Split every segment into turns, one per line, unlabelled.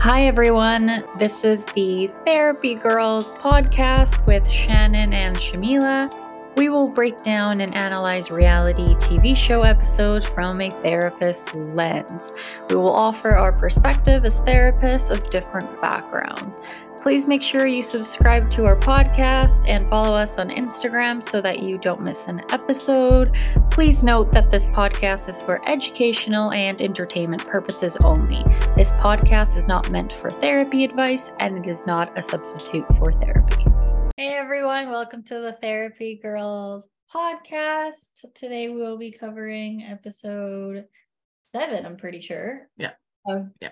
Hi, everyone. This is the Therapy Girls podcast with Shannon and Yamila. We will break down and analyze reality TV show episodes from a therapist's lens. We will offer our perspective as therapists of different backgrounds. Please make sure you subscribe to our podcast and follow us on Instagram so that you don't miss an episode. Please note that this podcast is for educational and entertainment purposes only. This podcast is not meant for therapy advice and it is not a substitute for therapy. Hey everyone, welcome to the Therapy Girls podcast. Today we will be covering episode seven, I'm pretty sure.
Yeah.
Of
Yeah.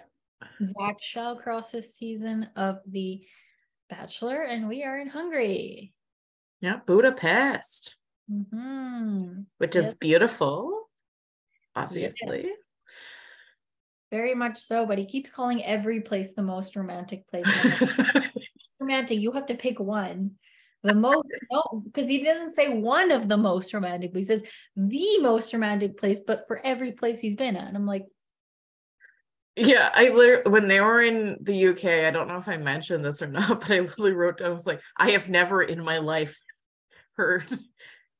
Zach Shallcross's season of The Bachelor, and we are in Hungary.
Yeah, Budapest,
hmm
which
Yes.
is beautiful, obviously.
Very much so, but he keeps calling every place the most romantic place. romantic, you have to pick one. The most, no, because he doesn't say one of the most romantic, but he says the most romantic place, but for every place he's been at. And I'm like,
yeah, I literally when they were in the UK, I don't know if I mentioned this or not, but I literally wrote down, I was like, I have never in my life heard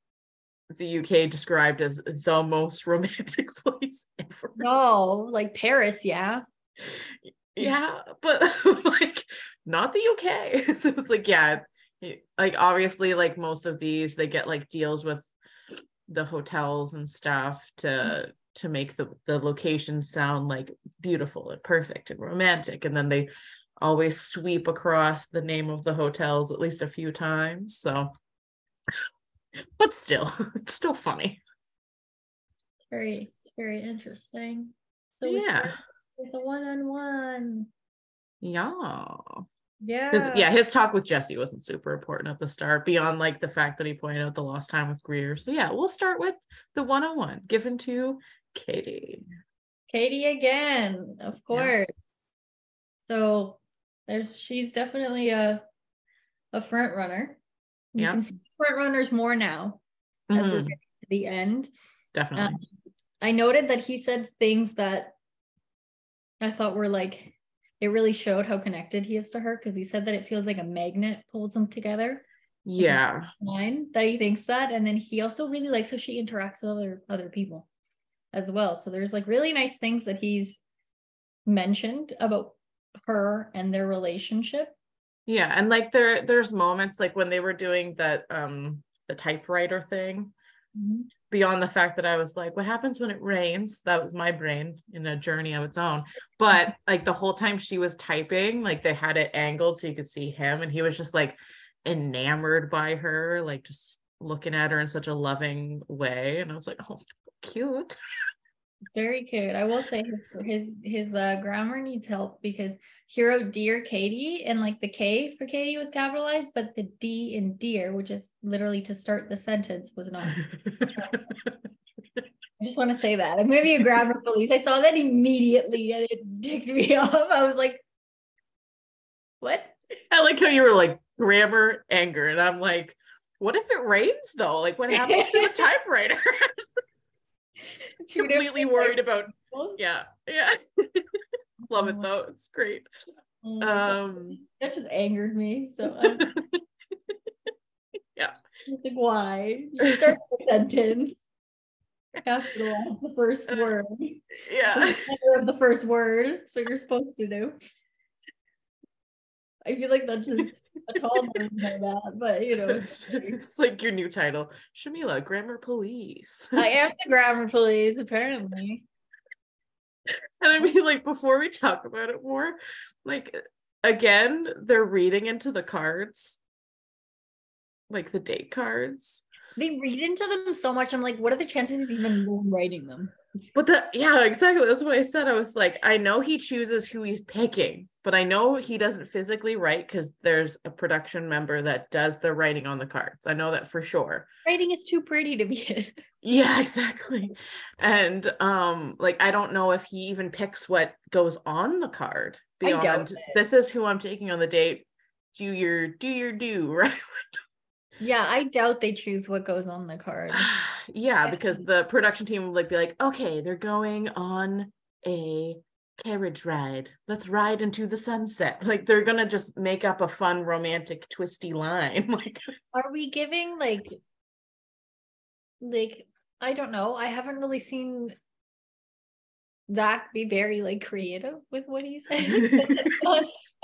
the UK described as the most romantic place ever.
no, like Paris, yeah.
Yeah, but like not the UK. so it was like, yeah, like obviously, like most of these, they get like deals with the hotels and stuff to to make the the location sound like beautiful and perfect and romantic, and then they always sweep across the name of the hotels at least a few times. So, but still, it's still funny.
It's very, it's very interesting. So
Yeah,
with the one-on-one.
yeah.
Yeah.
His, yeah, his talk with Jesse wasn't super important at the start, beyond like the fact that he pointed out the lost time with Greer. So yeah, we'll start with the one-on-one given to Katie.
Katie again, of course. So there's she's definitely a a front runner. You
Yeah.
can see front runners more now as we're
Mhm,
getting to the end.
definitely.
I noted that he said things that I thought were like it really showed how connected he is to her because he said that it feels like a magnet pulls them together.
yeah.
Line that he thinks that, and then he also really likes how she interacts with other other people as well. So there's like really nice things that he's mentioned about her and their relationship.
Yeah. And like there there's moments like when they were doing that um the typewriter thing, Mm-hmm. beyond the fact that I was like, what happens when it rains? That was my brain in a journey of its own. But like the whole time she was typing, like they had it angled so you could see him, and he was just like enamored by her, like just looking at her in such a loving way. And I was like, oh, cute.
Very cute. I will say his his his uh, grammar needs help because he wrote "Dear Katie" and like the K for Katie was capitalized, but the D in "dear," which is literally to start the sentence, was not. I just want to say that. I'm gonna be a grammar police. I saw that immediately and it ticked me off. I was like, what?
I like how you were like grammar, anger, and I'm like, what if it rains though? Like, what happens to the typewriter? Completely worried about. Yeah, yeah. Love it though. It's great.
Oh.
Um,
that just angered me. So um,
yeah.
Like, why? You start the sentence. Capitalize the first word.
Yeah.
The first word. That's what you're supposed to do. I feel like that's just a tall man that, but you know, it's-
it's like your new title, Yamila, Grammar Police.
I am the grammar police, apparently.
And I mean, like, before we talk about it more, like, again, they're reading into the cards, like the date cards.
They read into them so much. I'm like, what are the chances he's even writing them?
But the, yeah, exactly. That's what I said. I was like, I know he chooses who he's picking, but I know he doesn't physically write because there's a production member that does the writing on the cards. I know that for sure.
Writing is too pretty to be it.
Yeah, exactly. And um like I don't know if he even picks what goes on the card beyond this is who I'm taking on the date. Do your do your do, right?
Yeah, I doubt they choose what goes on the card.
yeah, because the production team would like be like, okay, they're going on a carriage ride. Let's ride into the sunset. Like they're gonna just make up a fun romantic twisty line. Like
Are we giving like like I don't know. I haven't really seen Zach be very like creative with what he says.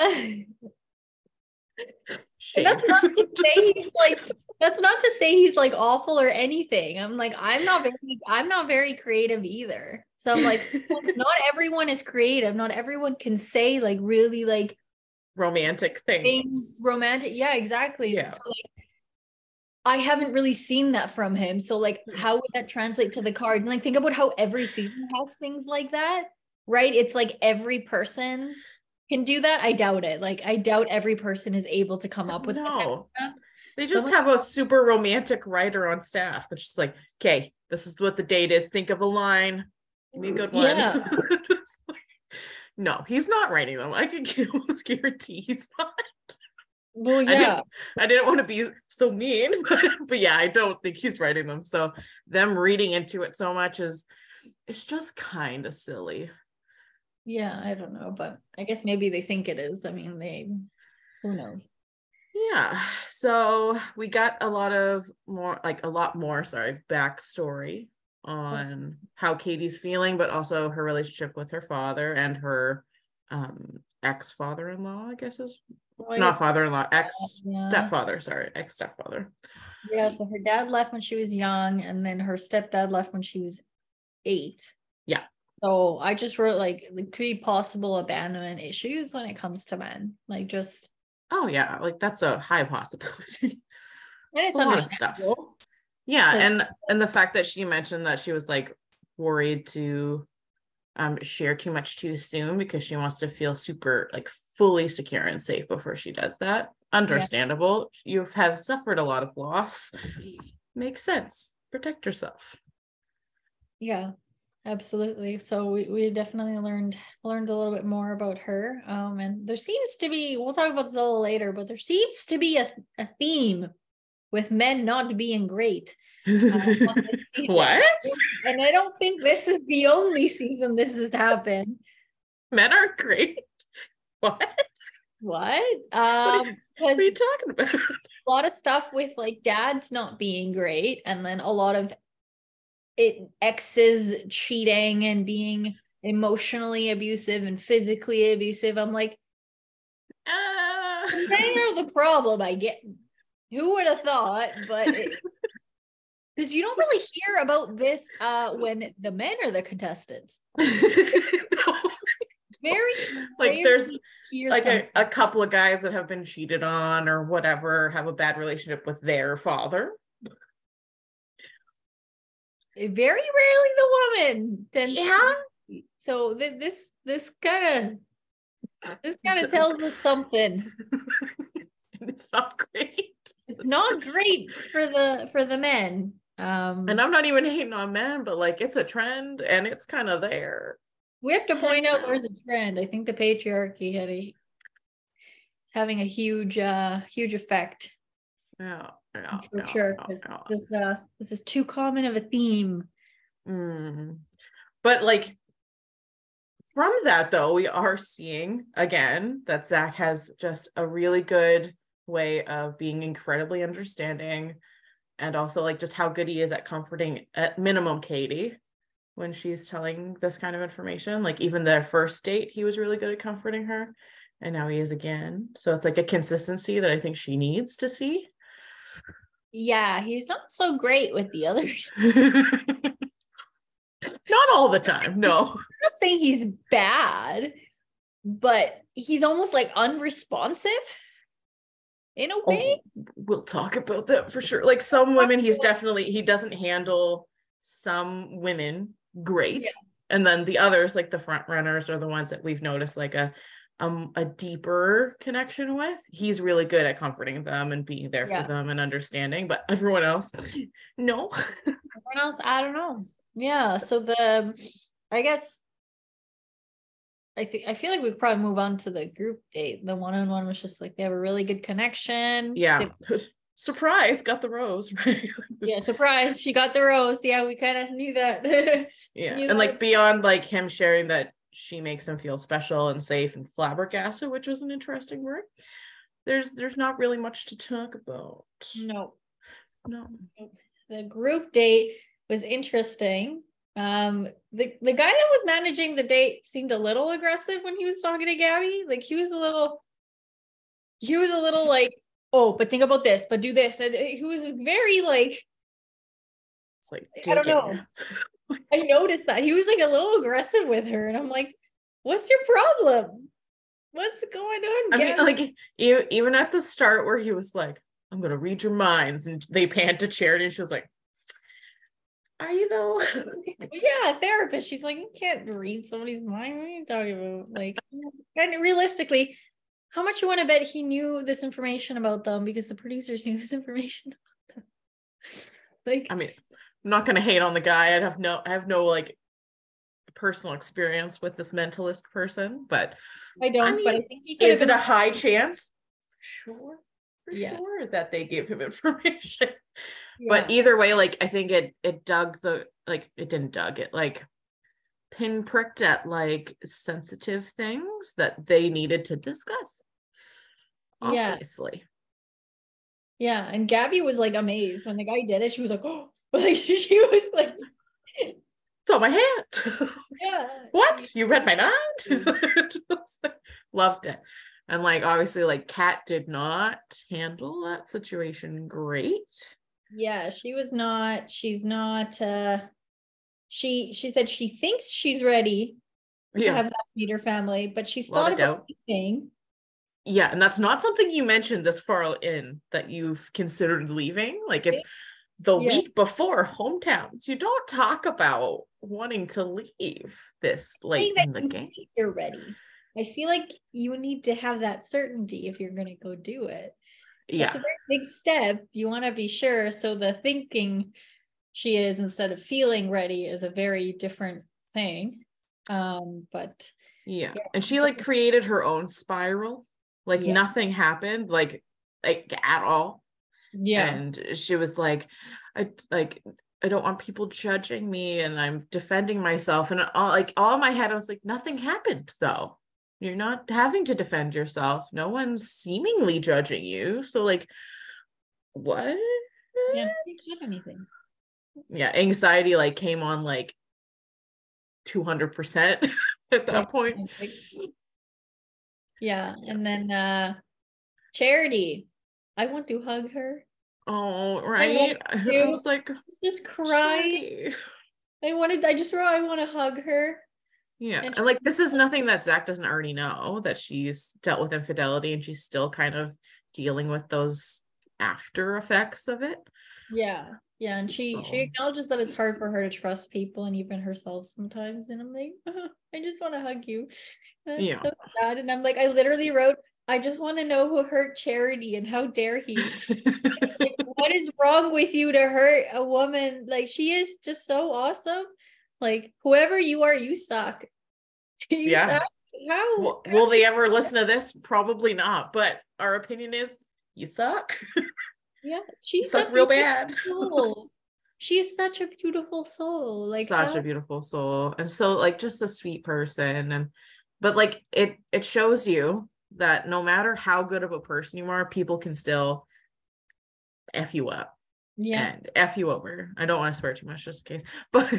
that's not to say he's like that's not to say he's like awful or anything. I'm like, I'm not very I'm not very creative either. So I'm like, not everyone is creative. Not everyone can say like really like
romantic things.
things romantic. Yeah, exactly.
Yeah.
So like I haven't really seen that from him. So like
Hmm.
how would that translate to the cards? And like think about how every season has things like that, right? It's like every person can do that. I doubt it. Like I doubt every person is able to come up with
No. They just
Someone-
have a super romantic writer on staff that's just like, okay, this is what the date is. Think of a line. Give me a good one.
Yeah.
Like- no, he's not writing them. I can almost guarantee he's not.
Well,
didn't-
yeah.
I didn't want to be so mean, but, but yeah, I don't think he's writing them. So them reading into it so much is it's just kind of silly.
Yeah, I don't know, but I guess maybe they think it is. I mean, they who knows.
Yeah. So we got a lot of more, like a lot more, sorry, backstory on how Katie's feeling, but also her relationship with her father and her um ex father-in-law, I guess is
Well,
not father-in-law, ex
yeah.
stepfather, sorry, ex stepfather.
Yeah, so her dad left when she was young, and then her stepdad left when she was eight.
Yeah.
So I just wrote like the three possible abandonment issues when it comes to men. Like just
Oh yeah, like that's a high possibility.
and it's
a lot of stuff. Yeah,
Like-
and and the fact that she mentioned that she was like worried to um share too much too soon because she wants to feel super like fully secure and safe before she does that. Understandable. You have suffered a lot of loss. Makes sense. Protect yourself.
Yeah, absolutely. So we, we definitely learned learned a little bit more about her. Um, and there seems to be we'll talk about this a little later, but there seems to be a, a theme with men not being great. uh, on this season.
what?
And I don't think this is the only season this has happened.
Men are great. What?
What? Um,
What are you talking about?
a lot of stuff with like dads not being great, and then a lot of it exes cheating and being emotionally abusive and physically abusive. I'm like,
Uh,
they are the problem. I get. Who would have thought? But because you don't really hear about this uh when the men are the contestants. Very
like there's like a, a couple of guys that have been cheated on or whatever have a bad relationship with their father
very rarely the woman. Tends
Yeah.
be. so th- this this kind of this kind of tells us something.
It's not great.
It's not great for the for the men. Um
and i'm not even hating on men but like it's a trend and it's kind of there.
We have to point out there's a trend. I think the patriarchy had a it's having a huge uh huge effect.
Yeah yeah
for
yeah,
sure
yeah, yeah.
this uh this is too common of a theme
Mm. But like from that though, we are seeing again that Zach has just a really good way of being incredibly understanding and also like just how good he is at comforting at minimum Katie when she's telling this kind of information. Like even their first date, he was really good at comforting her. And now he is again. So it's like a consistency that I think she needs to see.
Yeah he's not so great with the others
Not all the time, no.
I'm not saying he's bad, but he's almost like unresponsive in a oh, way.
Oh, we'll talk about that for sure. Like some women, he's definitely he doesn't handle some women great,
Yeah.
and then the others, like the front runners, are the ones that we've noticed like a um a deeper connection with. He's really good at comforting them and being there
Yeah.
for them and understanding. But everyone else, no.
Everyone else, I don't know. Yeah. So the, I guess, I think I feel like we probably move on to the group date. The one on one was just like they have a really good connection.
Yeah.
They-
Surprise, got the rose, right?
yeah. Surprise! She got the rose. Yeah, we kind of knew that.
yeah
You
and like
like-
beyond like him sharing that she makes him feel special and safe and flabbergasted, which was an interesting word. There's there's not really much to talk about.
No.
No.
The group date was interesting. Um, the the guy that was managing the date seemed a little aggressive when he was talking to Gabby. Like he was a little, he was a little like, oh, but think about this, but do this, and he was very like,
It's like
I don't know. I noticed that he was like a little aggressive with her, and I'm like, what's your problem? What's going on?
I mean, like you even at the start where he was like, I'm gonna read your minds, and they panned to Charity, and she was like, Are you though?
yeah, therapist. She's like, you can't read somebody's mind. What are you talking about? Like, and realistically, how much you want to bet he knew this information about them because the producers knew this information about them? Like,
I mean, I'm not gonna hate on the guy. I'd have no I have no like personal experience with this mentalist person, but
I don't, but I think he
is it a high chance? Sure. For
Yeah.
sure that they gave him information.
Yeah.
But either way, like I think it it dug the like it didn't dug it like pinpricked at like sensitive things that they needed to discuss.
Yeah.
Obviously.
yeah, and Gabby was like amazed when the guy did it. She was like, oh, like she was like,
It's on my hand.
yeah,
what? You read my mind? Like, Loved it. And like obviously like Kat did not handle that situation great.
yeah. She was not. She's not. uh She she said she thinks she's ready to
Yeah.
have Zach meet her family, but she's thought about leaving.
Yeah, and that's not something you mentioned this far in that you've considered leaving. Like it's the
Yeah.
week before hometowns. You don't talk about wanting to leave this late in the game
you're ready. I feel like you need to have that certainty if you're going to go do it.
Yeah.
It's a very big step. You want to be sure. So the thinking she is instead of feeling ready is a very different thing. Um, but
Yeah.
Yeah.
And she like created her own spiral. Like
Yeah.
nothing happened like like at all.
Yeah,
And she was like I like I don't want people judging me and I'm defending myself and all like all in my head I was like nothing happened though. You're not having to defend yourself. No one's seemingly judging you. So like what?
yeah, you can't have anything.
Yeah, anxiety like came on like 200% at that
Yeah.
point.
Yeah, and then uh Charity, I want to hug her.
Oh, right. I
you.
was like
Just cry.
"Sorry."
I wanted. I just wrote. I want to hug her.
Yeah.
And
And like this is nothing that Zach doesn't already know that she's dealt with infidelity and she's still kind of dealing with those after effects of it.
Yeah, yeah, and she
So-
she acknowledges that it's hard for her to trust people and even herself sometimes. And I'm like, I just want to hug you. It's
Yeah.
so sad. And I'm like, I literally wrote, I just want to know who hurt Charity and how dare he? Like, what is wrong with you to hurt a woman? Like she is just so awesome. Like whoever you are, you suck. You
Yeah.
suck. How?
will, will they ever listen to this? Probably not. But our opinion is you suck.
yeah, she's
suck real bad.
soul. She is such a beautiful soul. Like
such
how-
a beautiful soul and so like just a sweet person and but like it it shows you that no matter how good of a person you are people can still f you up
yeah.
and f you over i don't want to swear too much just in case but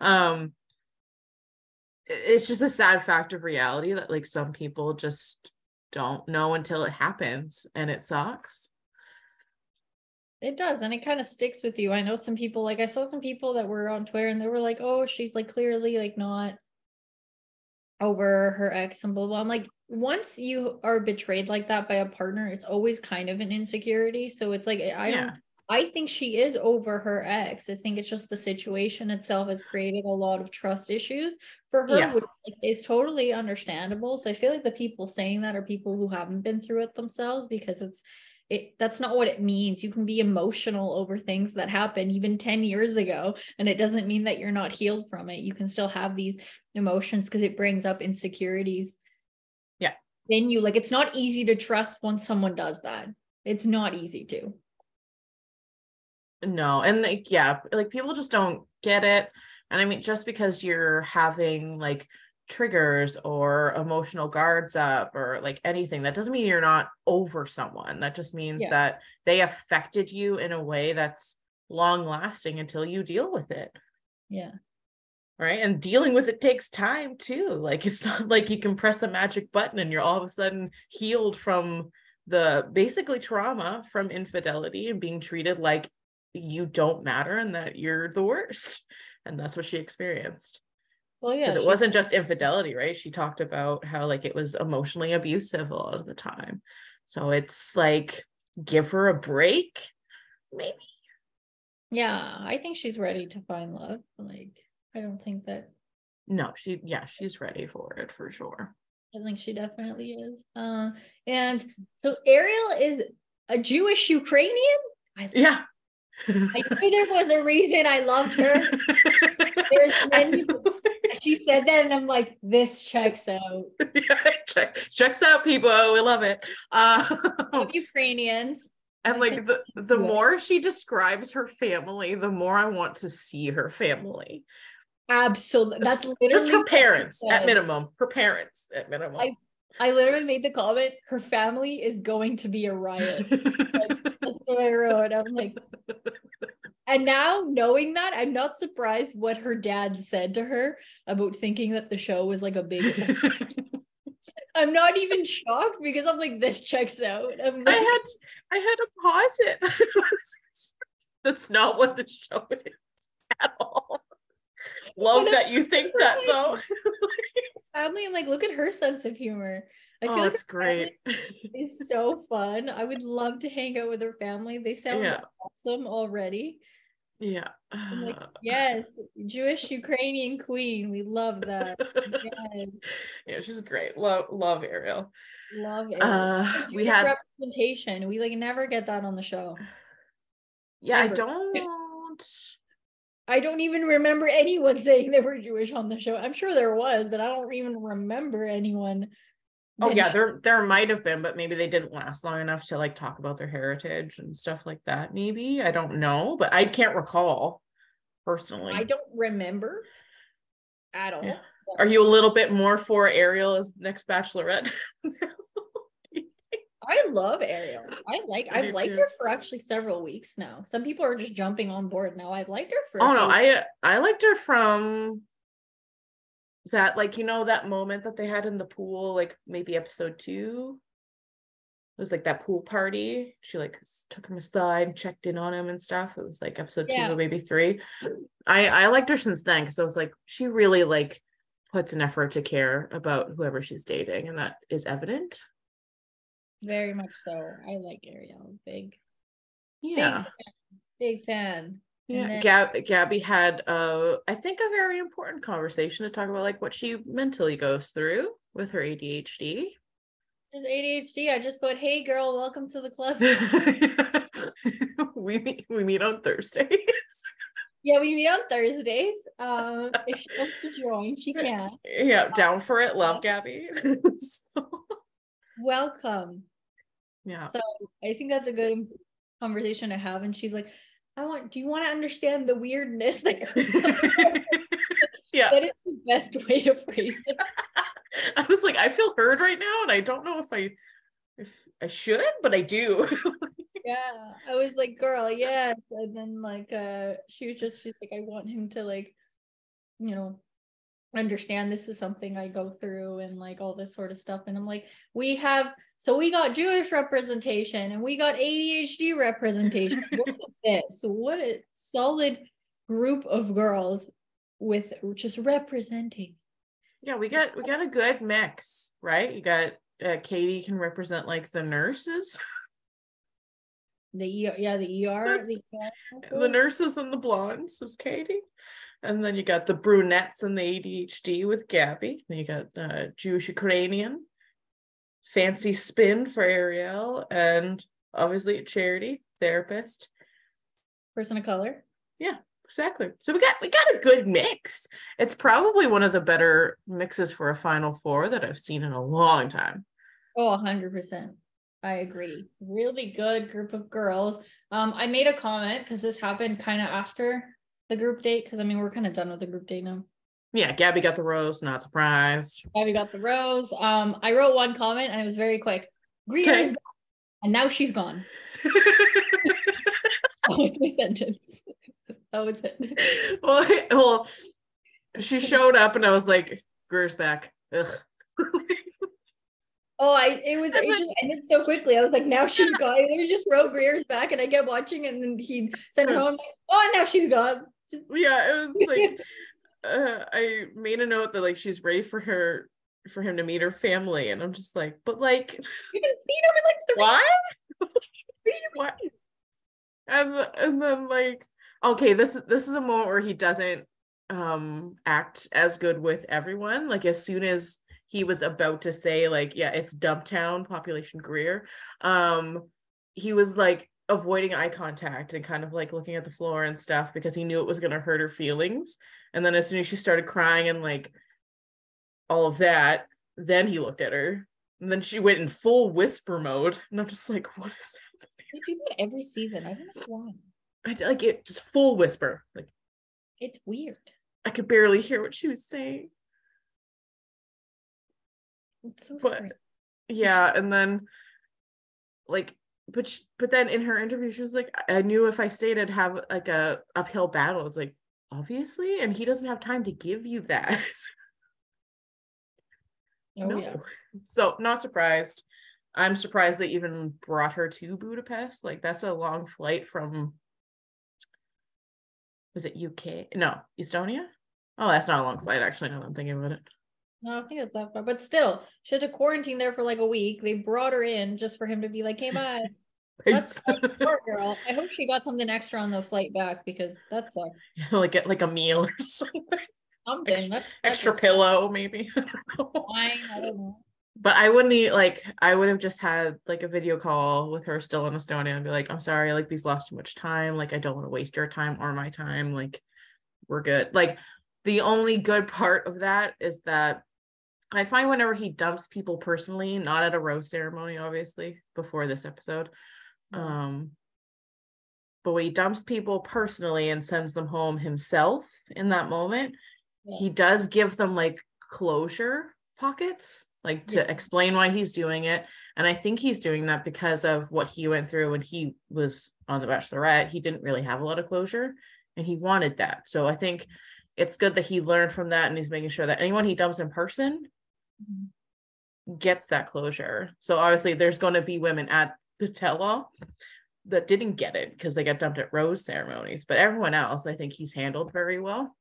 um it's just a sad fact of reality that like some people just don't know until it happens and it sucks
It does, and it kind of sticks with you. I know some people, like I saw some people that were on Twitter and they were like, oh, she's like clearly like not over her ex and blah blah. I'm like, once you are betrayed like that by a partner, it's always kind of an insecurity. So it's like I
Yeah.
don't I think she is over her ex. I think it's just the situation itself has created a lot of trust issues for her,
Yeah.
which is totally understandable. So I feel like the people saying that are people who haven't been through it themselves because it's it that's not what it means. You can be emotional over things that happened even 10 years ago, and it doesn't mean that you're not healed from it. You can still have these emotions because it brings up insecurities.
Yeah.
Then you like it's not easy to trust once someone does that. It's not easy to.
No, and like yeah, like people just don't get it. And I mean, just because you're having like triggers or emotional guards up or like anything. That doesn't mean you're not over someone. That just means
Yeah.
that they affected you in a way that's long lasting until you deal with it.
Yeah.
Right. And dealing with it takes time too. Like it's not like you can press a magic button and you're all of a sudden healed from the basically trauma from infidelity and being treated like you don't matter and that you're the worst. And that's what she experienced
Well, yeah.
it
she-
wasn't just infidelity, right? She talked about how like it was emotionally abusive a lot of the time. So it's like give her a break, maybe.
Yeah, I think she's ready to find love. Like, I don't think that.
No, she yeah, she's ready for it for sure.
I think she definitely is. Uh, and so Ariel is a Jewish Ukrainian. I,
Yeah.
I knew there was a reason I loved her. There's many- She said that, and I'm like, this checks out.
yeah, check checks out people. We love it. Uh,
Ukrainians.
and
I
like the the more she describes her family, the more I want to see her family.
Absolutely. That's literally
Just her parents at minimum. Her parents at minimum.
I- I literally made the comment, her family is going to be a riot. That's what I wrote. I'm like, and now knowing that, I'm not surprised what her dad said to her about thinking that the show was like a big. I'm not even shocked because I'm like, this checks out. I'm
I had I had to pause it. That's not what the show is at all. Love that you think that though.
family. I'm like, look at her sense of humor. I feel
Oh,
like
it's great.
It's so fun. I would love to hang out with her family. They sound
Yeah.
awesome already.
Yeah.
Like, yes, Jewish Ukrainian queen. We love that. Yes,
yeah, she's great. Love love Ariel.
love it.
Uh we had
representation. We like never get that on the show.
yeah, I don't
I don't even remember anyone saying they were Jewish on the show. I'm sure there was, but I don't even remember anyone.
Oh yeah, there there might have been, but maybe they didn't last long enough to like talk about their heritage and stuff like that. Maybe I don't know, but I can't recall personally.
I don't remember at all.
Yeah. Are you a little bit more for Ariel as next Bachelorette?
I love Ariel. I like. I've liked
too.
her for actually several weeks now. Some people are just jumping on board now. I've liked her for.
oh no, I I liked her from that like you know that moment that they had in the pool, like maybe episode two. It was like that pool party. She like took him aside, and checked in on him and stuff. It was like episode two or maybe three. I I liked her since then because I was like she really like puts an effort to care about whoever she's dating, and that is evident.
very much so. I like Ariel. Big,
Yeah.
big fan. And
Yeah,
then-
Gab Gabby had uh I think a very important conversation to talk about like what she mentally goes through with her ADHD.
There's ADHD. I just put, "Hey, girl, welcome to the club."
we meet we meet on Thursdays.
yeah, we meet on Thursdays. Um, if she wants to join, she can.
yeah, down for it. Love Gabby. So,
Welcome.
yeah.
So I think that's a good conversation to have. And she's like, "I want. Do you want to understand the weirdness that goes on?"
yeah.
that is the best way to phrase it.
I was like, I feel heard right now, and I don't know if I if I should, but I do.
Yeah. I was like, girl, yes. And then like uh she was just she's like, I want him to like, you know, understand this is something I go through and like all this sort of stuff. And I'm like, we have so we got Jewish representation and we got ADHD representation. Look at this. What a solid group of girls with just representing.
Yeah, we got we got a good mix, right? You got uh, Katie can represent like the nurses,
The ER, yeah, the ER, the ER
the nurses and the blondes is Katie, and then you got the brunettes and the ADHD with Gabby. Then you got the Jewish Ukrainian, fancy spin for Ariel, and obviously a Charity therapist.
person of color.
Yeah, exactly. So we got we got a good mix. It's probably one of the better mixes for a final four that I've seen in a long time.
Oh, 100%. I agree. Really good group of girls. Um, I made a comment because this happened kind of after the group date. Because I mean, we're kind of done with the group date now.
Yeah, Gabby got the rose, not surprised.
Gabby got the rose. Um, I wrote one comment and it was very quick. Greer
Okay.
and now she's gone. That was my sentence. That was it.
well, well, she showed up and I was like, Greer's back. Ugh.
Oh, I it was it just ended so quickly. I was like, now she's gone. It was just wrote Greer's back, and I kept watching, and then he sent her home. Like, oh, and now she's gone.
Yeah, it was like uh, I made a note that like she's ready for her for him to meet her family, and I'm just like, but like,
You haven't seen him in like three.
why?
What do you
What? And and then like, okay, this this is a moment where he doesn't um act as good with everyone. Like as soon as he was about to say like, yeah, it's Dumptown, population Greer, um, he was like avoiding eye contact and kind of like looking at the floor and stuff because he knew it was gonna hurt her feelings. And then as soon as she started crying and like all of that, then he looked at her. And then she went in full whisper mode. And I'm just like, what is happening?
They do that every season. I don't know why.
I like it just full whisper. Like
It's weird.
I could barely hear what she was saying.
It's so
But-
strange.
Yeah, and then like but sh- but then in her interview she was like I knew if I stayed I'd have like a uphill battle. it's like obviously and he doesn't have time to give you that.
Oh
no.
yeah.
So not surprised. I'm surprised they even brought her to Budapest. Like that's a long flight from was it UK? No, Estonia? Oh, that's not a long flight actually, now that I'm thinking about it.
No, I don't think it's that far. But still, she had to quarantine there for like a week. They brought her in just for him to be like, hey, bye. That's, poor girl. I hope she got something extra on the flight back because that sucks.
like a, like a meal or something.
Something.
Extra-
that's,
Extra
that's
pillow, maybe. I don't know.
Wine, I don't know.
but I wouldn't e- like I would have just had like a video call with her still in Estonia and be like, I'm sorry, like we've lost too much time. Like I don't want to waste your time or my time. Like we're good. Like the only good part of that is that I find whenever he dumps people personally, not at a rose ceremony, obviously, before this episode. Um but when he dumps people personally and sends them home himself in that moment,
Yeah.
he does give them like closure pockets like to
Yeah.
explain why he's doing it and i think he's doing that because of what he went through when he was on the bachelorette he didn't really have a lot of closure and he wanted that so i think it's good that he learned from that and he's making sure that anyone he dumps in person gets that closure so obviously there's going to be women at the tell-all that didn't get it because they got dumped at rose ceremonies but everyone else i think he's handled very well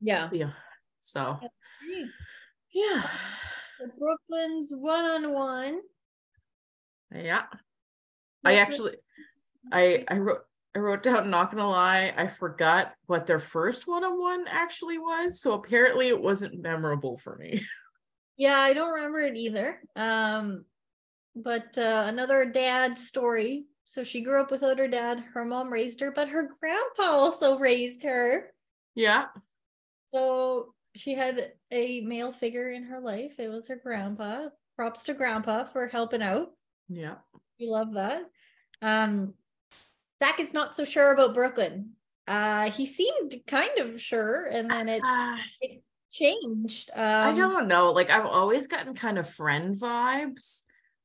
Yeah.
yeah so yeah
So Brooklyn's one on one.
Yeah. I actually I I wrote I wrote down not gonna lie, I forgot what their first one-on-one actually was. So apparently it wasn't memorable for me.
Yeah, I don't remember it either. Um, but uh, another dad story. So she grew up without her dad. Her mom raised her, but her grandpa also raised her.
yeah.
So she had a male figure in her life. It was her grandpa. Props to grandpa for helping out.
Yeah.
We love that. Um, Zach is not so sure about Brooklyn. Uh, he seemed kind of sure, and then it,
Ah,
it changed. Um,
I don't know. Like I've always gotten kind of friend vibes.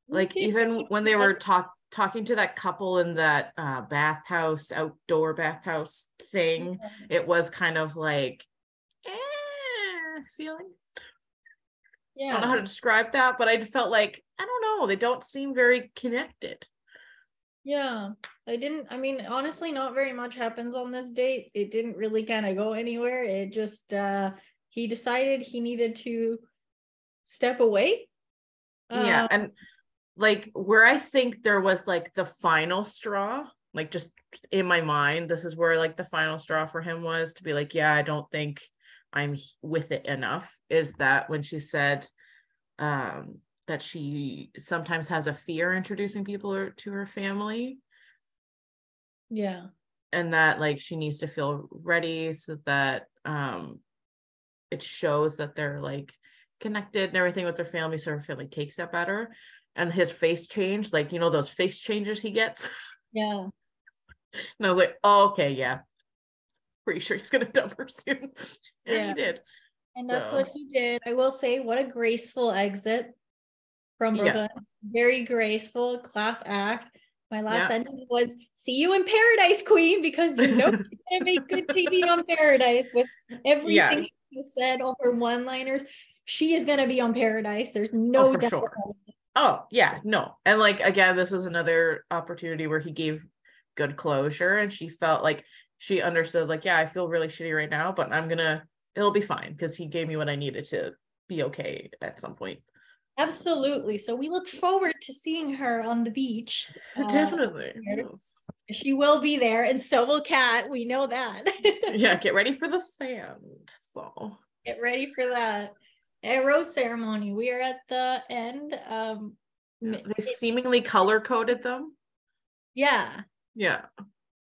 Like even when they were talk talking to that couple in that uh bathhouse, outdoor bathhouse thing, it was kind of like eh, feeling. Yeah, I don't know how to describe that, but I felt like I don't know. They don't seem very connected.
yeah. I didn't. I mean, honestly, not very much happens on this date. It didn't really kind of go anywhere. It just uh he decided he needed to step away.
yeah,
Um,
and like where I think there was like the final straw, like just in my mind, this is where like the final straw for him was to be like, yeah, I don't think I'm with it enough. Is that when she said um that she sometimes has a fear introducing people or- to her family
yeah.
and that like she needs to feel ready so that um it shows that they're like connected and everything with their family so her family takes that better and his face changed like you know those face changes he gets
Yeah.
and i was like oh, okay yeah pretty sure he's gonna dump her soon and
Yeah.
he did
And that's so. what he did. I will say, what a graceful exit from Brooklyn. Yeah. Very graceful, class act. My last yeah. sentence was, "See you in paradise, Queen," because you know you're gonna make good TV on Paradise with everything yeah. she said, all her one-liners. She is gonna be on Paradise. There's no
oh, doubt. Sure. Oh yeah, no, and like again, this was another opportunity where he gave good closure, and she felt like she understood, like, yeah, I feel really shitty right now, but I'm gonna, it'll be fine because he gave me what I needed to be okay at some point.
Absolutely. So we look forward to seeing her on the beach.
Uh, Definitely.
She will be there, and so will Kat. We know that.
yeah, get ready for the sand. So
get ready for that. A rose ceremony. We are at the end. Um
they seemingly color coded them.
Yeah.
Yeah.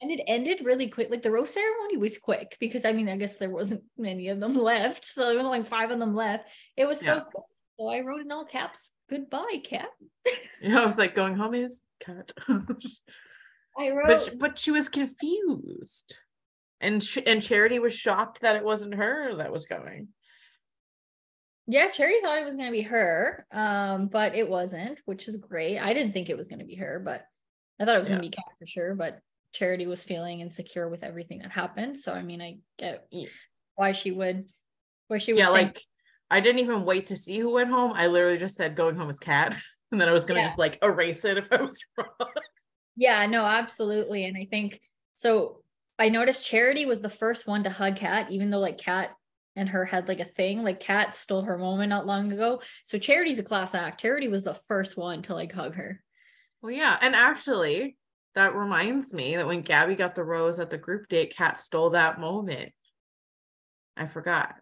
And it ended really quick. Like the rose ceremony was quick because I mean, I guess there wasn't many of them left. So there was only five of them left. It was so yeah. quick. So I wrote in all caps, goodbye, cat.
yeah, I was like, going home is cat.
I wrote,
but, but she was confused. And, sh- and Charity was shocked that it wasn't her that was going.
Yeah, Charity thought it was going to be her, um, but it wasn't, which is great. I didn't think it was going to be her, but I thought it was yeah. going to be Kat for sure. But Charity was feeling insecure with everything that happened. So, I mean, I get why she would, why she would.
Yeah, like I didn't even wait to see who went home. I literally just said going home is cat. And then I was gonna yeah. just like erase it if I was wrong.
Yeah, no, absolutely. And I think so I noticed Charity was the first one to hug Cat, even though like Cat and her had like a thing. Like Cat stole her moment not long ago. So Charity's a class act. Charity was the first one to like hug her.
Well, yeah. And actually, that reminds me that when Gabby got the rose at the group date, Kat stole that moment. I forgot.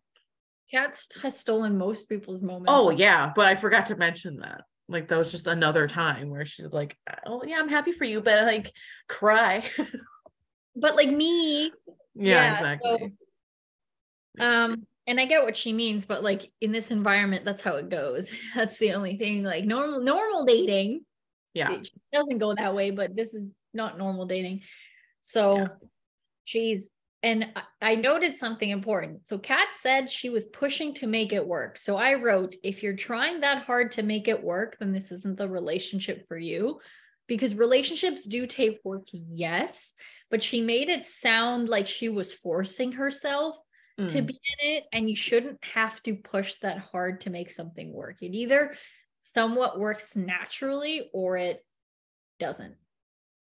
Kat has stolen most people's moments.
Oh yeah, but I forgot to mention that. Like that was just another time where she's like, "Oh yeah, I'm happy for you," but like cry.
but like me.
Yeah, yeah exactly.
So, um, and I get what she means, but like in this environment, that's how it goes. That's the only thing. Like normal, normal dating.
Yeah, it
doesn't go that way, but this is not normal dating. So yeah. she's and I noted something important. So Kat said she was pushing to make it work. So I wrote, if you're trying that hard to make it work, then this isn't the relationship for you. Because relationships do take work, yes, but she made it sound like she was forcing herself mm. to be in it. And you shouldn't have to push that hard to make something work. It either somewhat works naturally or it doesn't.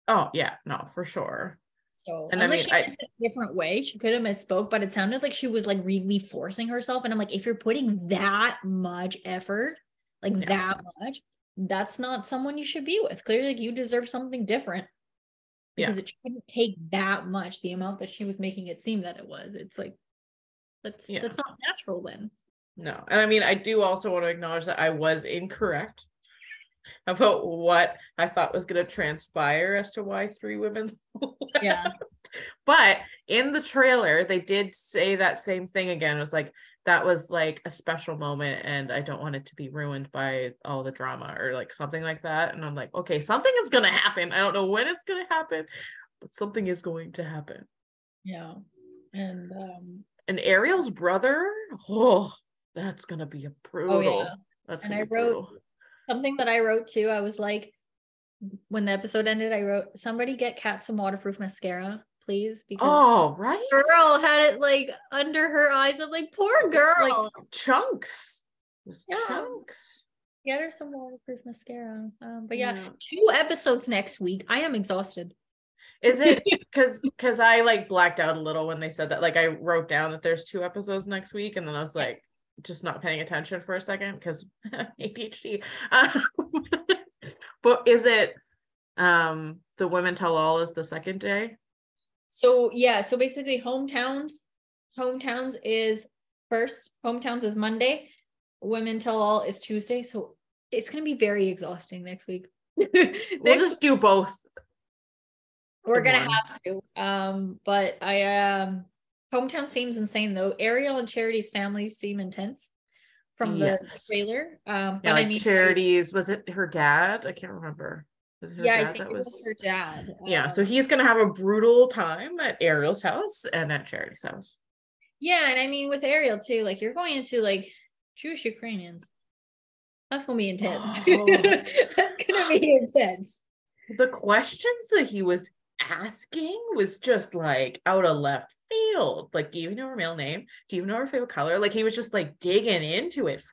Oh, yeah, no, for sure.
So and unless I mean, she I, a different way, she could have misspoke, but it sounded like she was like really forcing herself. And I'm like, if you're putting that much effort, like yeah. that much, that's not someone you should be with. Clearly, like you deserve something different because yeah. it shouldn't take that much. The amount that she was making it seem that it was, it's like that's yeah. that's not natural then.
No, and I mean, I do also want to acknowledge that I was incorrect about what I thought was going to transpire as to why three women.
yeah.
But in the trailer, they did say that same thing again. It was like, that was like a special moment and I don't want it to be ruined by all the drama or like something like that. And I'm like, okay, something is going to happen. I don't know when it's going to happen, but something is going to happen.
Yeah. And, um,
and Ariel's brother, oh, that's going to be a brutal. Oh, yeah. That's
and I wrote, brutal something that I wrote too. I was like, when the episode ended, I wrote, somebody get Kat some waterproof mascara, please.
Because oh, right.
Girl had it like under her eyes. I'm like, poor girl.
Like chunks. yeah. chunks.
Get her some waterproof mascara. Um, but yeah, yeah, two episodes next week. I am exhausted.
Is it because because I like blacked out a little when they said that? Like I wrote down that there's two episodes next week, and then I was like, just not paying attention for a second because ADHD. Um, but is it um the women tell all is the second day?
So yeah, so basically hometowns, hometowns is first, hometowns is Monday, women tell all is Tuesday. So it's gonna be very exhausting next week.
next we'll just do both.
We're gonna one. have to. Um, but I um Hometown seems insane though. Ariel and Charity's families seem intense from the yes. trailer. Um,
yeah, like I mean, Charity's was it her dad? I can't remember.
Was it her yeah, dad I think that was... was... her dad.
Yeah, um, so he's gonna have a brutal time at Ariel's house and at Charity's house.
Yeah, and I mean with Ariel too, like you're going into like Jewish Ukrainians. That's gonna be intense.
Oh.
That's gonna be intense.
the questions that he was asking was just like out of left field. Like, do you even know her male name? Do you even know her favorite color? Like he was just like digging into it.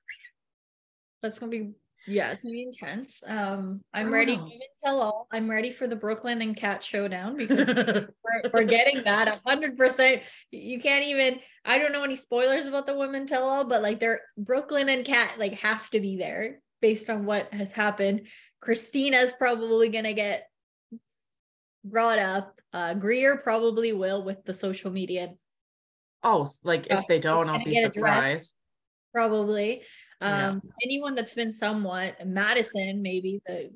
That's gonna be yeah, it's gonna be intense. Um, I'm ready to
Brutal.
tell all. I'm ready for the Brooklyn and Kat showdown because we're, we're getting that a hundred percent. You can't even. I don't know any spoilers about the women tell all, but like they're Brooklyn and Kat like have to be there based on what has happened. Christina's probably gonna get brought up. Uh, Greer probably will with the social media
oh, like if they don't, I'll be surprised.
probably.
Yeah.
Um, anyone that's been somewhat Madison, maybe the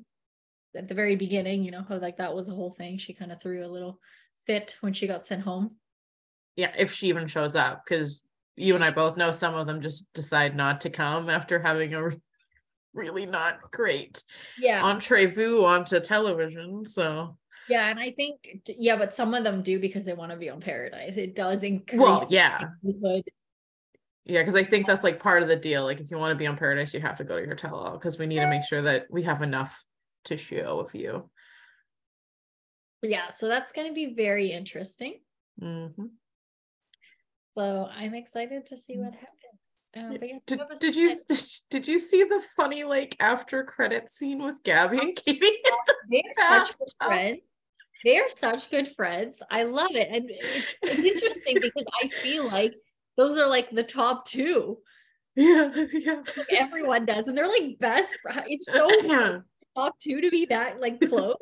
at the very beginning, you know, how like that was the whole thing. She kind of threw a little fit when she got sent home.
Yeah, if she even shows up, because you and I both know some of them just decide not to come after having a really not great
Yeah,
entrevue onto television. So,
yeah, and I think yeah, but some of them do because they want to be on Paradise. It does increase.
well, yeah,
likelihood.
yeah, because I think that's like part of the deal. Like, if you want to be on Paradise, you have to go to your tell because we need to make sure that we have enough to show of you.
Yeah, so that's going to be very interesting.
Mhm.
So I'm excited to see what happens. Um,
Yeah,
but yeah,
Did, did you did you see the funny like after credit scene with Gabi and Kaity?
They're such good friends. They're such good friends. I love it. And it's, it's interesting because I feel like those are like the top two.
yeah, yeah.
Like everyone does. And they're like best friends. It's so uh,
yeah.
top two to be that like close.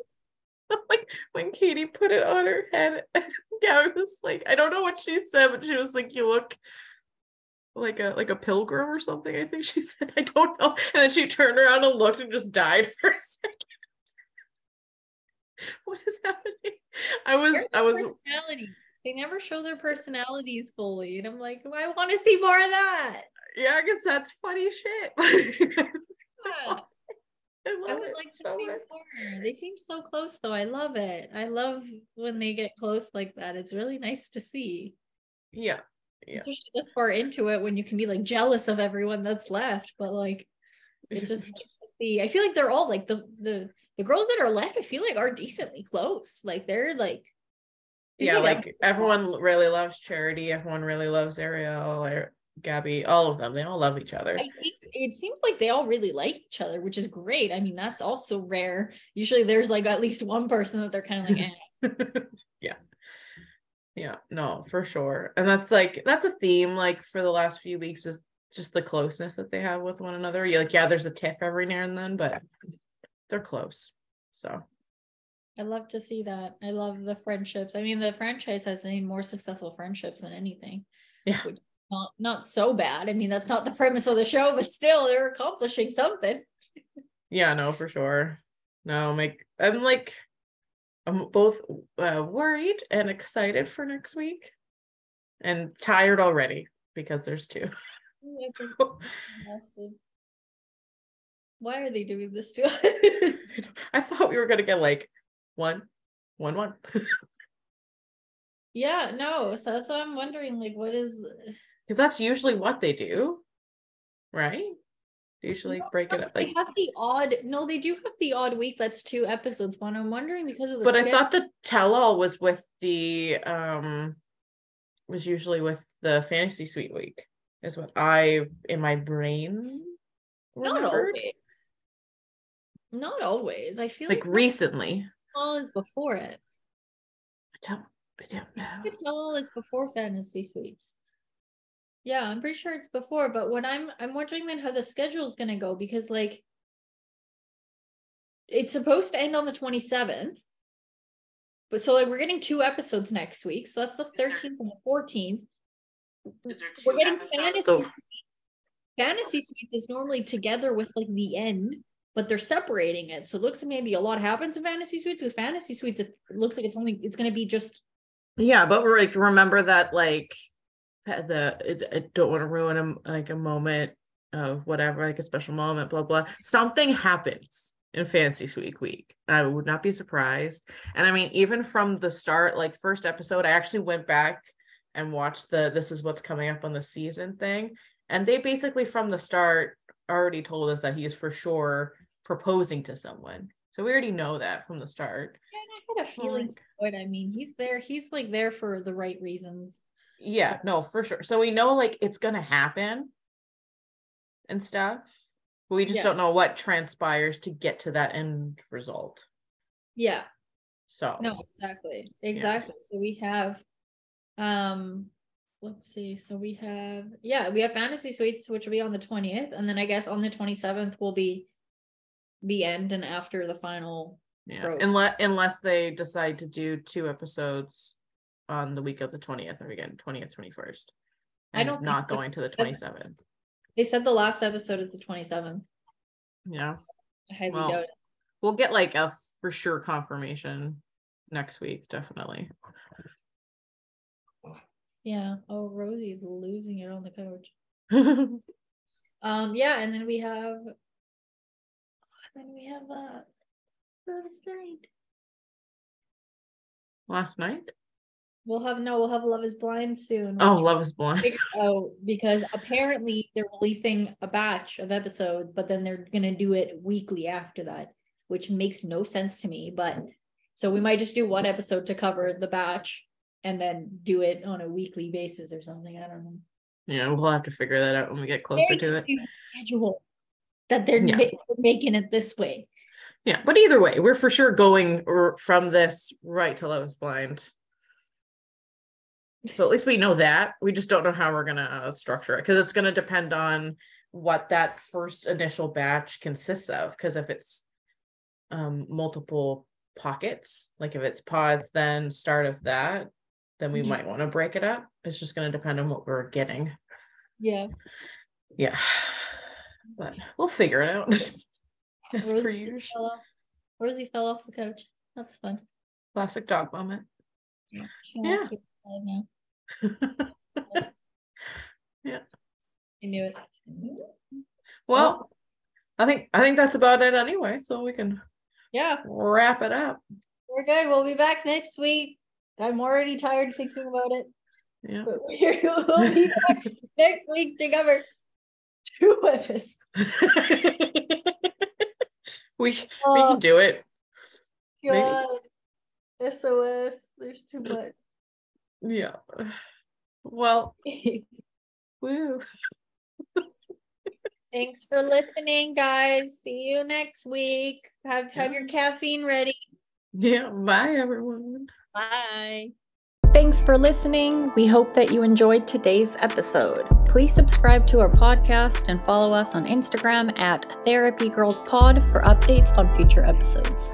like when Kaity put it on her head, Gabi was like, I don't know what she said, but she was like, "You look like a like a pilgrim or something." I think she said, "I don't know," and then she turned around and looked and just died for a second. what is happening? I was, I was,
personalities. They never show their personalities fully. And I'm like, I want to see more of that.
yeah, I guess that's funny shit.
Yeah.
I
I would
it
like to
so
see
much.
more. They seem so close though. I love it. I love when they get close like that. It's really nice to see.
Yeah, Yeah.
Especially this far into it when you can be like jealous of everyone that's left. But like it just nice to see. I feel like they're all like the the the girls that are left, I feel like are decently close. Like they're like
yeah, like everyone really loves Charity. Everyone really loves Ariel or Gabi. All of them. They all love each other.
I think it seems like they all really like each other, which is great. I mean, that's also rare. Usually there's like at least one person that they're kind of like, eh.
yeah. Yeah, no, for sure. And that's like that's a theme like for the last few weeks is just the closeness that they have with one another. Yeah, like yeah, there's a tiff every now and then, but they're close. So
I love to see that. I love the friendships. I mean, the franchise has seen more successful friendships than anything.
Yeah.
Not not so bad. I mean, that's not the premise of the show, but still they're accomplishing something.
yeah, no, for sure. No, make I'm like I'm both uh, worried and excited for next week and tired already because there's two.
Why are they doing this to us?
I thought we were gonna get like one, one, one.
yeah, no. So that's why I'm wondering, like, what is
Because that's usually what they do, right? They usually break it up.
they
Like,
have the odd no, they do have the odd week that's two episodes, but I'm wondering because of the
but I thought the tell-all was with the um was usually with the fantasy suite week, is what I in my brain
not
remembered.
always. Not always. I feel
Like
like
recently.
all is before it.
I don't I don't know.
It's all is before fantasy suites. Yeah, I'm pretty sure it's before, but when I'm I'm wondering then how the schedule is gonna go because like it's supposed to end on the 27th. But so like we're getting two episodes next week. So that's the 13th and the 14th.
Is there
We're getting
episodes?
fantasy suites. Fantasy suites is normally together with like the end, but they're separating it. So it looks like maybe a lot happens in fantasy suites. With fantasy suites, it looks like it's only it's gonna be just
Yeah, but we're like remember that like the I don't want to ruin a like a moment of whatever, like a special moment, blah blah. Something happens in Fantasy Suite week. I would not be surprised. And I mean, even from the start, like first episode, I actually went back and watched the this is what's coming up on the season thing. And they basically from the start already told us that he is for sure proposing to someone. So we already know that from the start.
Yeah, I had a feeling what I mean. He's there, he's like there for the right reasons.
Yeah, so. no, for sure. So we know like it's gonna happen and stuff. But we just yeah. don't know what transpires to get to that end result.
Yeah.
So
no, exactly. Exactly. Yes. So we have um let's see. So we have yeah, we have fantasy suites, which will be on the 20th. And then I guess on the 27th will be the end and after the final
yeah unless unless they decide to do two episodes on the week of the 20th or again 20th 21st i don't not so. going to the 27th
they said the last episode is the 27th
yeah I highly well, doubt it. we'll get like a for sure confirmation next week definitely
yeah oh rosie's losing it on the couch um yeah and then we have then we have uh Love is Blind.
Last night?
We'll have no, we'll have Love is Blind soon.
Oh, Love is Blind.
oh, because apparently they're releasing a batch of episodes, but then they're gonna do it weekly after that, which makes no sense to me. But so we might just do one episode to cover the batch and then do it on a weekly basis or something. I don't know.
Yeah, we'll have to figure that out when we get closer Very to it.
Schedule that they're yeah. ma- making it this way.
Yeah, but either way, we're for sure going from this right to Love is Blind. So at least we know that. We just don't know how we're gonna uh, structure it because it's gonna depend on what that first initial batch consists of. Because if it's um, multiple pockets, like if it's pods, then start of that, then we might want to break it up. It's just gonna depend on what we're getting.
Yeah.
Yeah but we'll figure it out.
As Rosie per usual. Fell off, Rosie fell off the couch. That's fun.
Classic dog moment.
Yeah. Yeah. to now.
yeah.
I knew it.
Well, oh. I think I think that's about it anyway. So we can
yeah
wrap it up.
We're good. We'll be back next week. I'm already tired thinking about it.
Yeah.
But we'll be back next week to cover two episodes.
we oh, we can oh. do it.
God, Maybe. SOS. There's too much.
Yeah. Well. woo.
Thanks for listening, guys. See you next week. Have have your caffeine ready.
Yeah. Bye, everyone.
Bye.
Thanks for listening. We hope that you enjoyed today's episode. Please subscribe to our podcast and follow us on Instagram at Therapy Girls Pod for updates on future episodes.